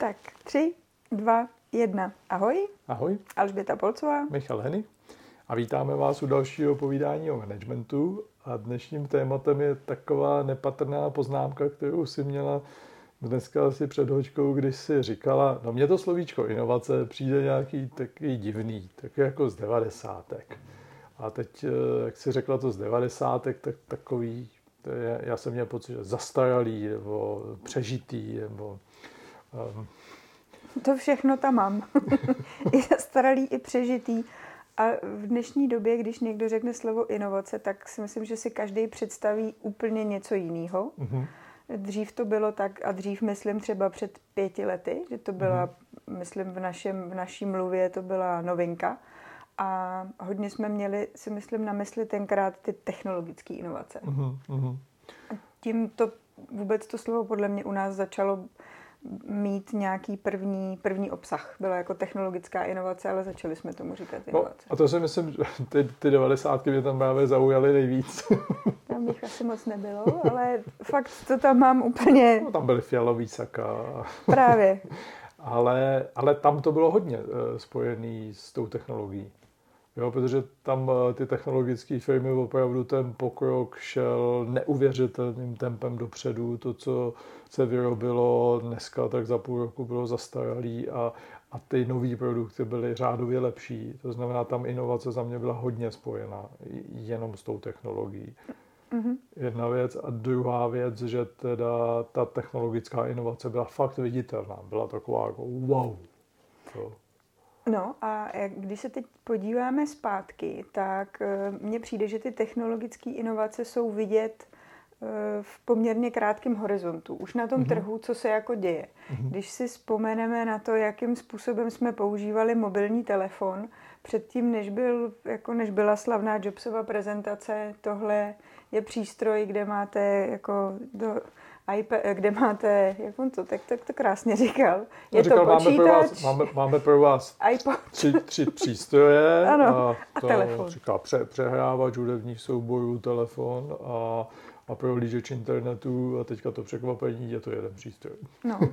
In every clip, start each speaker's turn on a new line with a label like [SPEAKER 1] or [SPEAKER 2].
[SPEAKER 1] Tak, tři, dva, jedna. Ahoj,
[SPEAKER 2] Ahoj,
[SPEAKER 1] Alžběta Polcová.
[SPEAKER 2] Michal Heny a vítáme vás u dalšího povídání o managementu. A dnešním tématem je taková nepatrná poznámka, kterou si měla dneska asi před hočkou, když si říkala, no mě to slovíčko inovace přijde nějaký takový divný, tak jako z devadesátek. A teď, eh, jak si řekla to z devadesátek, tak takový, to je, já jsem měl pocit, že zastaralý, nebo přežitý, nebo
[SPEAKER 1] To všechno tam mám. I staralý, i přežitý. A v dnešní době, když někdo řekne slovo inovace, tak si myslím, že si každý představí úplně něco jiného.
[SPEAKER 2] mhm.
[SPEAKER 1] Dřív to bylo tak, a dřív myslím třeba před pěti lety, že to byla,
[SPEAKER 2] Mhm.
[SPEAKER 1] myslím v, našem, v naší mluvě to byla novinka. A hodně jsme měli, si myslím, na mysli tenkrát ty technologické inovace.
[SPEAKER 2] Mhm, mhm.
[SPEAKER 1] tím to vůbec to slovo podle mě u nás začalo mít nějaký první, první obsah. Byla jako technologická inovace, ale začali jsme tomu říkat
[SPEAKER 2] No,
[SPEAKER 1] inovace.
[SPEAKER 2] a to si myslím, že ty, ty 90. mě tam právě zaujaly nejvíc.
[SPEAKER 1] Tam bych asi moc nebylo, ale fakt to tam mám úplně
[SPEAKER 2] No, tam byly fialový saka,
[SPEAKER 1] právě.
[SPEAKER 2] ale, ale tam to bylo hodně eh, spojený s tou technologií. Jo, protože tam eh, ty technologické firmy opravdu ten pokrok šel neuvěřitelným tempem dopředu. To, co se vyrobilo dneska, tak za půl roku bylo zastaralý a, a ty nové produkty byly řádově lepší. To znamená, tam inovace za mě byla hodně spojena jenom s tou technologií.
[SPEAKER 1] Mhm.
[SPEAKER 2] Jedna věc. A druhá věc, že teda ta technologická inovace byla fakt viditelná. Byla taková jako wow. To.
[SPEAKER 1] No a jak, když se teď podíváme zpátky, tak eh, mně přijde, že ty technologické inovace jsou vidět eh, v poměrně krátkém horizontu. Už na tom
[SPEAKER 2] Mhm.
[SPEAKER 1] trhu, co se jako děje.
[SPEAKER 2] Mhm.
[SPEAKER 1] Když si vzpomeneme na to, jakým způsobem jsme používali mobilní telefon, předtím, než, byl, jako než byla slavná Jobsova prezentace, tohle je přístroj, kde máte jako do iPad, kde máte, jak on to tak, tak to krásně říkal, je
[SPEAKER 2] Říkal,
[SPEAKER 1] to
[SPEAKER 2] máme pro,
[SPEAKER 1] počítač,
[SPEAKER 2] vás, máme, máme pro vás
[SPEAKER 1] iPod,
[SPEAKER 2] tři, tři přístroje.
[SPEAKER 1] Ano,
[SPEAKER 2] a,
[SPEAKER 1] a
[SPEAKER 2] to
[SPEAKER 1] telefon.
[SPEAKER 2] Říká pře, přehrávač hudebních souborů, telefon a, a prohlížeč internetu. A teďka to překvapení, je to jeden přístroj.
[SPEAKER 1] no.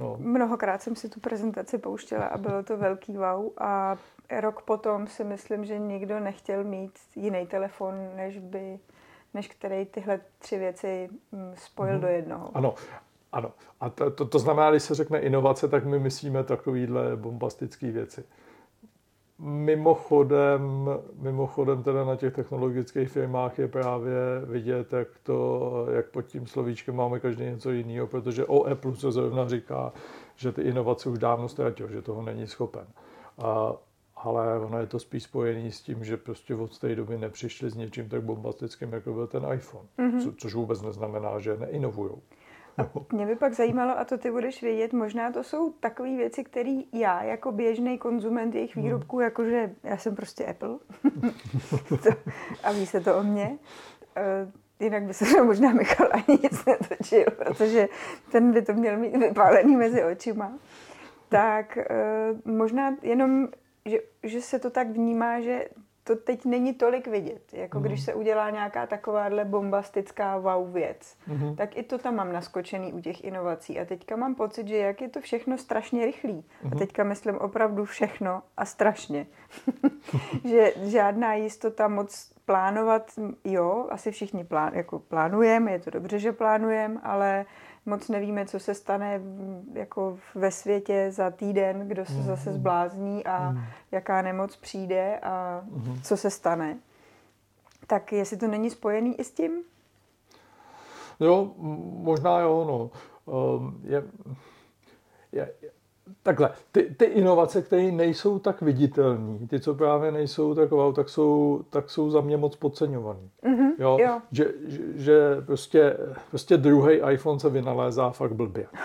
[SPEAKER 2] No.
[SPEAKER 1] Mnohokrát jsem si tu prezentaci pouštěla a bylo to velký wow. A rok potom si myslím, že nikdo nechtěl mít jiný telefon, než by než který tyhle tři věci mm, spojil
[SPEAKER 2] Mhm.
[SPEAKER 1] do jednoho.
[SPEAKER 2] Ano, ano. A to, to, to znamená, když se řekne inovace, tak my myslíme takovýhle bombastické věci. Mimochodem, mimochodem teda na těch technologických firmách je právě vidět, jak, to, jak pod tím slovíčkem máme každý něco jiného, protože o Apple se zrovna říká, že ty inovace už dávno ztratil, že toho není schopen. A, ale ono je to spíš spojený s tím, že prostě od té doby nepřišli s něčím tak bombastickým, jako byl ten iPhone.
[SPEAKER 1] Mhm.
[SPEAKER 2] Co, což vůbec neznamená, že neinovujou.
[SPEAKER 1] Mě by pak zajímalo, a to ty budeš vědět, možná to jsou takové věci, které já jako běžný konzument jejich
[SPEAKER 2] Hmm.
[SPEAKER 1] výrobků, jakože já jsem prostě Apple to, a ví se to o mě, Eh, jinak by se to možná Michal ani nic netočil, protože ten by to měl mít vypálený mezi očima. Tak eh, možná jenom, že, že se to tak vnímá, že to teď není tolik vidět, jako
[SPEAKER 2] Mhm.
[SPEAKER 1] když se udělá nějaká takováhle bombastická wow věc
[SPEAKER 2] Mhm.
[SPEAKER 1] tak i to tam mám naskočený u těch inovací. A teďka mám pocit, že jak je to všechno strašně rychlý. A
[SPEAKER 2] Mhm.
[SPEAKER 1] teďka myslím opravdu všechno a strašně. že žádná jistota moc plánovat, jo, asi všichni plán, jako plánujeme, je to dobře, že plánujeme, ale moc nevíme, co se stane jako ve světě za týden, kdo se
[SPEAKER 2] Mhm.
[SPEAKER 1] zase zblázní a
[SPEAKER 2] Mhm.
[SPEAKER 1] jaká nemoc přijde a
[SPEAKER 2] Mhm.
[SPEAKER 1] co se stane. Tak jestli to není spojený i s tím?
[SPEAKER 2] Jo, možná jo, no. Um, je, je, takhle, ty, ty inovace, které nejsou tak viditelné, ty, co právě nejsou tak wow, tak jsou, tak jsou za mě moc podceňované.
[SPEAKER 1] Mhm,
[SPEAKER 2] Jo,
[SPEAKER 1] jo.
[SPEAKER 2] Že, že, že prostě, prostě druhý iPhone se vynalézá fakt blbě.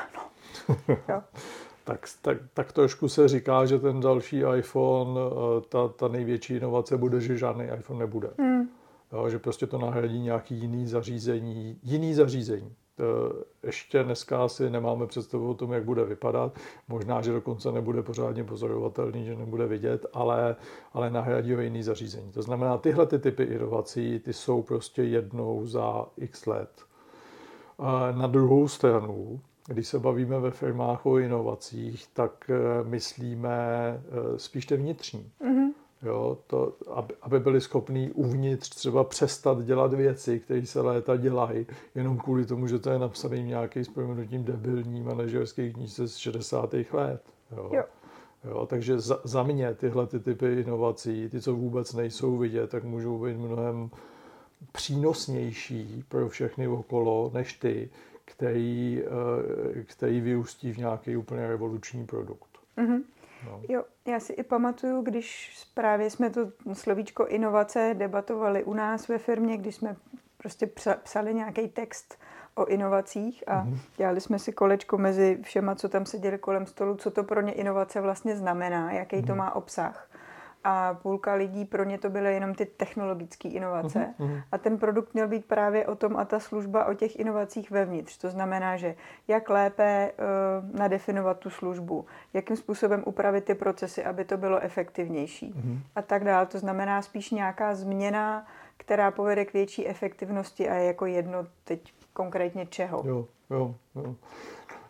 [SPEAKER 1] Jo.
[SPEAKER 2] tak, tak, tak trošku se říká, že ten další iPhone, eh, ta, ta největší inovace bude, že žádný iPhone nebude.
[SPEAKER 1] Hmm.
[SPEAKER 2] Jo, že prostě to nahradí nějaký jiný zařízení, jiný zařízení. Eh, Ještě dneska asi nemáme představu o tom, jak bude vypadat. Možná, že dokonce nebude pořádně pozorovatelný, že nebude vidět, ale, ale nahradí ho jiný zařízení. To znamená, tyhle ty typy inovací, ty jsou prostě jednou za x let. Eh, Na druhou stranu, když se bavíme ve firmách o inovacích, tak eh, myslíme spíš ty vnitřní. Mm-hmm. Jo, to, aby, aby byli schopní uvnitř třeba přestat dělat věci, které se léta dělají, jenom kvůli tomu, že to je napsaný nějaký s proměnutím debilní manažerský knížce z 60. let. Jo. Jo. Jo, takže za, za mě tyhle ty typy inovací, ty, co vůbec nejsou vidět, tak můžou být mnohem přínosnější pro všechny okolo, než ty, který, eh, který vyústí v nějaký úplně revoluční produkt. Mm-hmm.
[SPEAKER 1] No. Jo, já si i pamatuju, když právě jsme to slovíčko inovace debatovali u nás ve firmě, když jsme prostě psali nějaký text o inovacích a mm-hmm. dělali jsme si kolečko mezi všema, co tam seděli kolem stolu, co to pro ně inovace vlastně znamená, jaký mm-hmm. to mhm. má obsah a půlka lidí pro ně to byly jenom ty technologické inovace. Uh-huh. A ten produkt měl být právě o tom a ta služba o těch inovacích vevnitř. To znamená, že jak lépe uh, nadefinovat tu službu, jakým způsobem upravit ty procesy, aby to bylo efektivnější uh-huh. a tak dále. To znamená spíš nějaká změna, která povede k větší efektivnosti a je jako jedno teď konkrétně čeho.
[SPEAKER 2] Jo, jo, jo.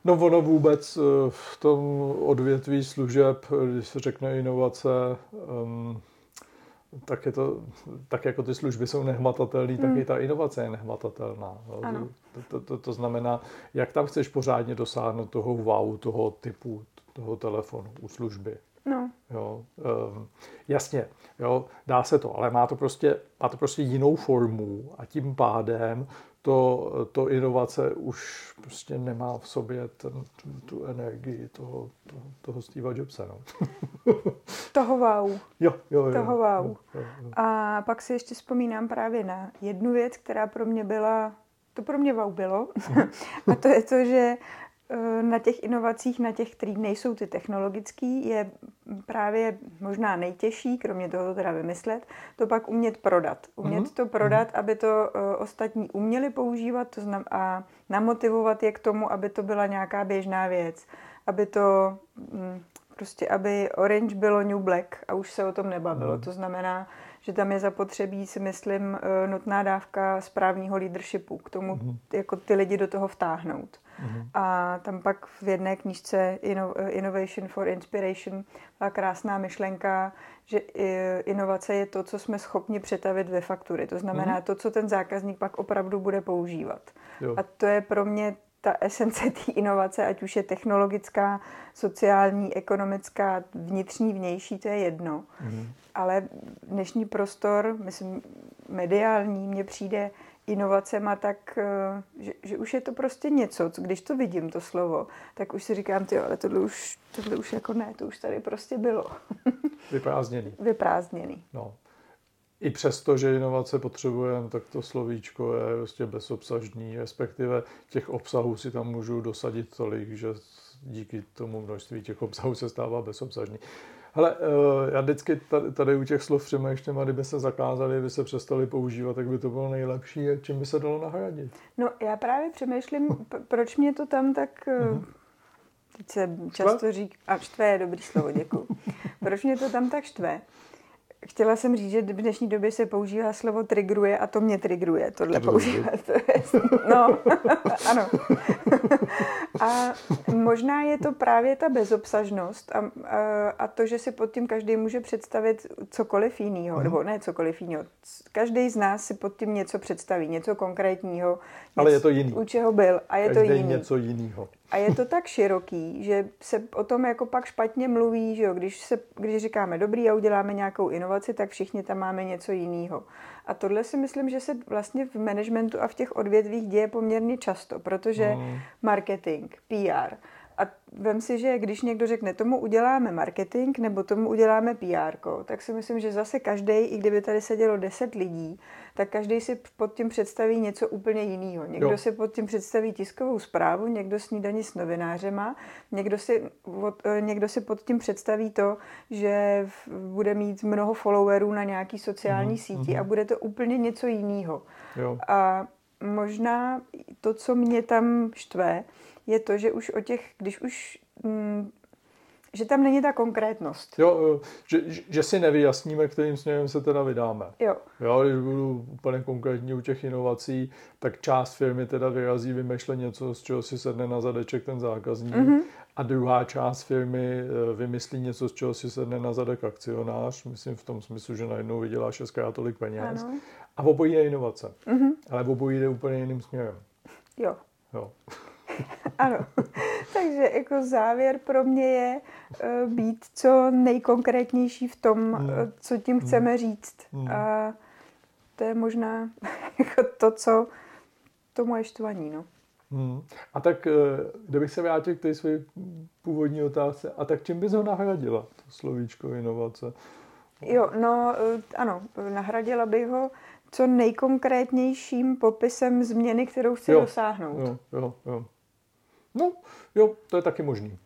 [SPEAKER 2] No ono vůbec eh, v tom odvětví služeb, když se řekne inovace, um, tak, je to, tak jako ty služby jsou nehmatatelné, hmm. tak i ta inovace je nehmatatelná. To, to, to, to znamená, jak tam chceš pořádně dosáhnout toho wow, toho typu, toho telefonu u služby. No. Jo, um, jasně, jo, dá se to, ale má to, prostě, má to prostě jinou formu a tím pádem to, to inovace už prostě nemá v sobě ten, tu, tu energii toho, toho, toho Steve Jobse. No.
[SPEAKER 1] toho wow.
[SPEAKER 2] Jo, jo, jo.
[SPEAKER 1] Toho wow. Jo, jo, jo. A pak si ještě vzpomínám právě na jednu věc, která pro mě byla, to pro mě wow bylo. a to je to, že na těch inovacích, na těch, které nejsou ty technologický, je právě možná nejtěžší, kromě toho teda vymyslet, to pak umět prodat. Umět mm-hmm. to prodat, mm-hmm. aby to uh, ostatní uměli používat to znam, a namotivovat je k tomu, aby to byla nějaká běžná věc. Aby to, um, prostě aby Orange bylo New Black a už se o tom nebavilo. Mm-hmm. To znamená, že tam je zapotřebí, si myslím, uh, nutná dávka správního leadershipu k tomu, mm-hmm. jako ty lidi do toho vtáhnout. Mm-hmm. A tam pak v jedné knížce Innovation for Inspiration byla krásná myšlenka, že inovace je to, co jsme schopni přetavit ve faktury. To znamená mm-hmm. to, co ten zákazník pak opravdu bude používat. Jo. A to je pro mě ta esence té inovace, ať už je technologická, sociální, ekonomická, vnitřní, vnější, to je jedno. Mm-hmm. Ale dnešní prostor, myslím, mediální, mně přijde inovacema, tak eh, že, že už je to prostě něco, co, když to vidím, to slovo, tak už si říkám, ty, ale tohle už, tohle už jako ne, to už tady prostě bylo.
[SPEAKER 2] Vyprázdněný.
[SPEAKER 1] Vyprázdněný.
[SPEAKER 2] No. I přesto, že inovace potřebujeme, tak to slovíčko je prostě bezobsažný, respektive těch obsahů si tam můžu dosadit tolik, že díky tomu množství těch obsahů se stává bezobsažný. Hele, eh, já vždycky tady u těch slov přemýšlím, a kdyby se zakázali, kdyby se přestali používat, tak by to bylo nejlepší. A čím by se dalo nahradit?
[SPEAKER 1] No, já právě přemýšlím, proč mě to tam tak... Uh-huh. Teď se často říká... A štve je dobrý slovo, děkuji. proč mě to tam tak štve? Chtěla jsem říct, že v dnešní době se používá slovo trigruje a to mě trigruje, tohle používá. To je, no, ano. a možná je to právě ta bezobsažnost a, a, a to, že si pod tím každý může představit cokoliv jiného, mm. nebo ne cokoliv jiného. Každý z nás si pod tím něco představí, něco konkrétního.
[SPEAKER 2] Ale je to jiný.
[SPEAKER 1] U čeho byl a je každý to jiný.
[SPEAKER 2] něco jiného.
[SPEAKER 1] A je to tak široký, že se o tom jako pak špatně mluví, že jo? Když, se, když říkáme dobrý a uděláme nějakou inovaci, tak všichni tam máme něco jiného. A tohle si myslím, že se vlastně v managementu a v těch odvětvích děje poměrně často, protože mm. marketing, PR, a vem si, že když někdo řekne, tomu uděláme marketing nebo tomu uděláme PR, tak si myslím, že zase každý, i kdyby tady sedělo 10 lidí, tak každý si pod tím představí něco úplně jiného. Někdo jo. si pod tím představí tiskovou zprávu, někdo snídaní s novinářema, někdo si, eh, někdo si pod tím představí to, že bude mít mnoho followerů na nějaký sociální mm-hmm. síti a mhm. bude to úplně něco jiného. A možná to, co mě tam štve, je to, že už o těch, když už mm, že tam není ta konkrétnost.
[SPEAKER 2] Jo, že, že si nevyjasníme, kterým směrem se teda vydáme.
[SPEAKER 1] Jo.
[SPEAKER 2] Jo, když budu úplně konkrétní u těch inovací, tak část firmy teda vyrazí vymýšlet něco, z čeho si sedne na zadeček ten zákazník mm-hmm. a druhá část firmy eh, vymyslí něco, z čeho si sedne na zadek akcionář, myslím v tom smyslu, že najednou vydělá šestkrát tolik peněz. Ano. A obojí je inovace. Mm-hmm. Ale obojí jde úplně jiným směrem.
[SPEAKER 1] Jo.
[SPEAKER 2] Jo.
[SPEAKER 1] ano. Takže jako závěr pro mě je uh, být co nejkonkrétnější v tom, mm. co tím hmm. chceme říct. Mm. A to je možná jako to, co to moje štvaní. No.
[SPEAKER 2] Hmm. A tak, eh, kdybych se vrátil k té své původní otázce, a tak čím bys ho nahradila, to slovíčko inovace?
[SPEAKER 1] Jo, no ano, nahradila bych ho co nejkonkrétnějším popisem změny, kterou chci
[SPEAKER 2] jo,
[SPEAKER 1] dosáhnout.
[SPEAKER 2] Jo, jo, jo. No, jo, to je taky možný.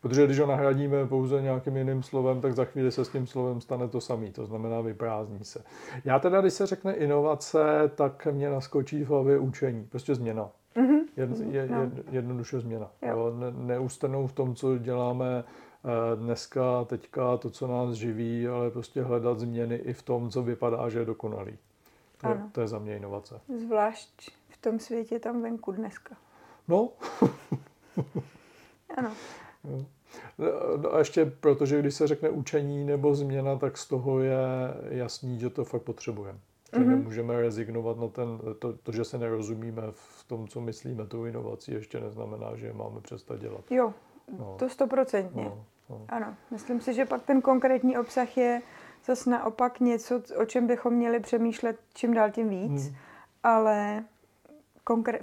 [SPEAKER 2] Protože když ho nahradíme pouze nějakým jiným slovem, tak za chvíli se s tím slovem stane to samý, to znamená vyprázdní se. Já teda, když se řekne inovace, tak mě naskočí v hlavě učení, prostě změna. Mm-hmm. Jed, je, no. je, jednoduše změna. Jo. Ne, neustanou v tom, co děláme eh, dneska, teďka, to, co nás živí, ale prostě hledat změny i v tom, co vypadá, že je dokonalý. To, ano. to je za mě inovace.
[SPEAKER 1] Zvlášť v tom světě tam venku dneska.
[SPEAKER 2] No.
[SPEAKER 1] ano.
[SPEAKER 2] No a ještě protože, když se řekne učení nebo změna, tak z toho je jasný, že to fakt potřebujeme. Že mm-hmm. nemůžeme rezignovat na ten, to, to, že se nerozumíme v tom, co myslíme tou inovací, ještě neznamená, že je máme přestat dělat.
[SPEAKER 1] Jo, no. to stoprocentně. No, no. Ano, myslím si, že pak ten konkrétní obsah je zase naopak něco, o čem bychom měli přemýšlet čím dál tím víc, hmm. ale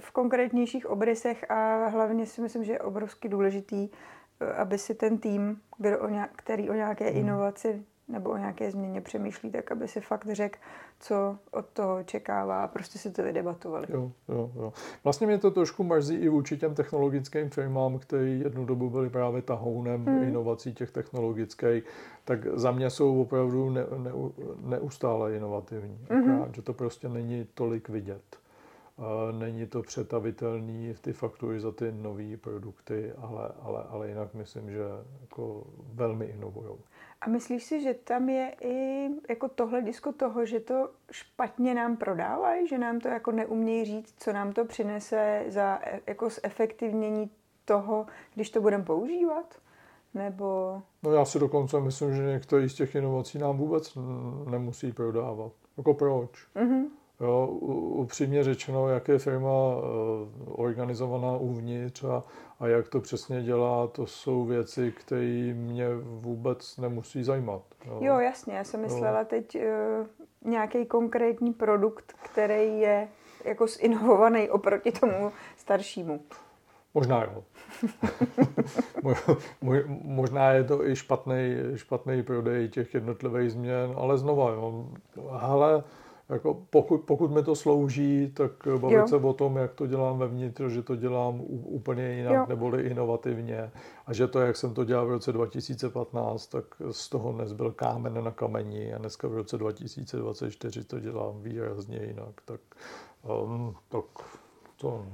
[SPEAKER 1] v konkrétnějších obrysech a hlavně si myslím, že je obrovsky důležitý, eh, aby si ten tým, kdo o nějak, který o nějaké hmm. inovaci nebo o nějaké změně přemýšlí, tak aby si fakt řekl, co od toho očekává a prostě si to vydebatovali.
[SPEAKER 2] Jo, jo, jo. Vlastně mě to trošku mrzí i vůči těm technologickým firmám, který jednu dobu byli právě tahounem hmm. inovací těch technologických, tak za mě jsou opravdu ne, ne, neustále inovativní. Hmm. Akorát, že to prostě není tolik vidět. Není to přetavitelný v ty faktury za ty nové produkty, ale, ale, ale jinak myslím, že jako velmi inovují.
[SPEAKER 1] A myslíš si, že tam je i jako tohle disko toho, že to špatně nám prodávají, že nám to jako neumějí říct, co nám to přinese za e, jako zefektivnění toho, když to budeme používat? Nebo...
[SPEAKER 2] No já si dokonce myslím, že některé z těch inovací nám vůbec nemusí prodávat. Jako proč? Mm-hmm. Jo, upřímně řečeno, jak je firma uh, organizovaná uvnitř a, a jak to přesně dělá, to jsou věci, které mě vůbec nemusí zajímat.
[SPEAKER 1] Jo, jo jasně, já jsem myslela jo. teď uh, nějaký konkrétní produkt, který je jako zinovovaný oproti tomu staršímu.
[SPEAKER 2] Možná jo. Možná je to i špatný, špatný prodej těch jednotlivých změn, ale znova, jo. Hele, jako pokud, pokud mi to slouží, tak bavit jo. se o tom, jak to dělám vevnitř, že to dělám úplně jinak, jo. neboli inovativně. A že to, jak jsem to dělal v roce 2015, tak z toho nezbyl kámen na kameni a dneska v roce 2024 to dělám výrazně jinak. Tak, um, tak to,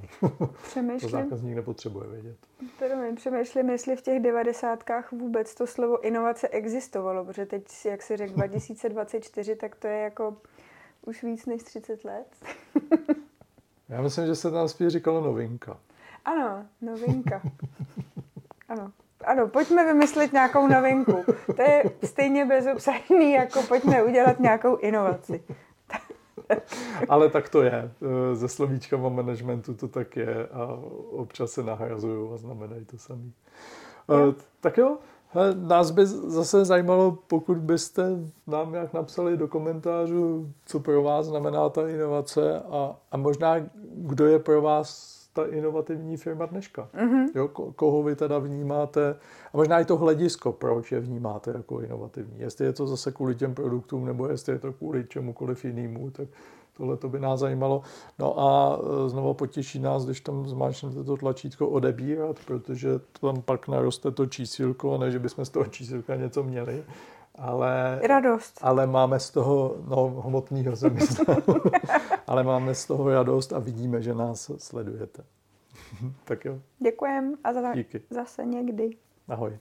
[SPEAKER 2] to zákazník nepotřebuje vědět.
[SPEAKER 1] Promiň, přemýšlím, jestli v těch devadesátkách vůbec to slovo inovace existovalo, protože teď, jak si řekl 2024, tak to je jako už víc než 30 let.
[SPEAKER 2] Já myslím, že se tam spíš říkalo novinka.
[SPEAKER 1] Ano, novinka. Ano. Ano, pojďme vymyslet nějakou novinku. To je stejně bezobsažný, jako pojďme udělat nějakou inovaci.
[SPEAKER 2] Ale tak to je. Ze slovíčkama managementu to tak je a občas se nahrazují a znamenají to samý. Jo. Tak jo, Nás by zase zajímalo, pokud byste nám nějak napsali do komentářů, co pro vás znamená ta inovace a, a možná kdo je pro vás ta inovativní firma dneška. Mm-hmm. Jo, koho vy teda vnímáte a možná i to hledisko, proč je vnímáte jako inovativní. Jestli je to zase kvůli těm produktům nebo jestli je to kvůli čemukoliv jinému, tak Tohle to by nás zajímalo. No a e, znovu potěší nás, když tam zmáčknete to tlačítko odebírat, protože tam pak naroste to čísilko, ne, že bychom z toho čísilka něco měli. Ale,
[SPEAKER 1] radost.
[SPEAKER 2] Ale máme z toho, no hmotného jsem ale máme z toho radost a vidíme, že nás sledujete. tak jo.
[SPEAKER 1] Děkujem a za, Díky. zase někdy.
[SPEAKER 2] Ahoj.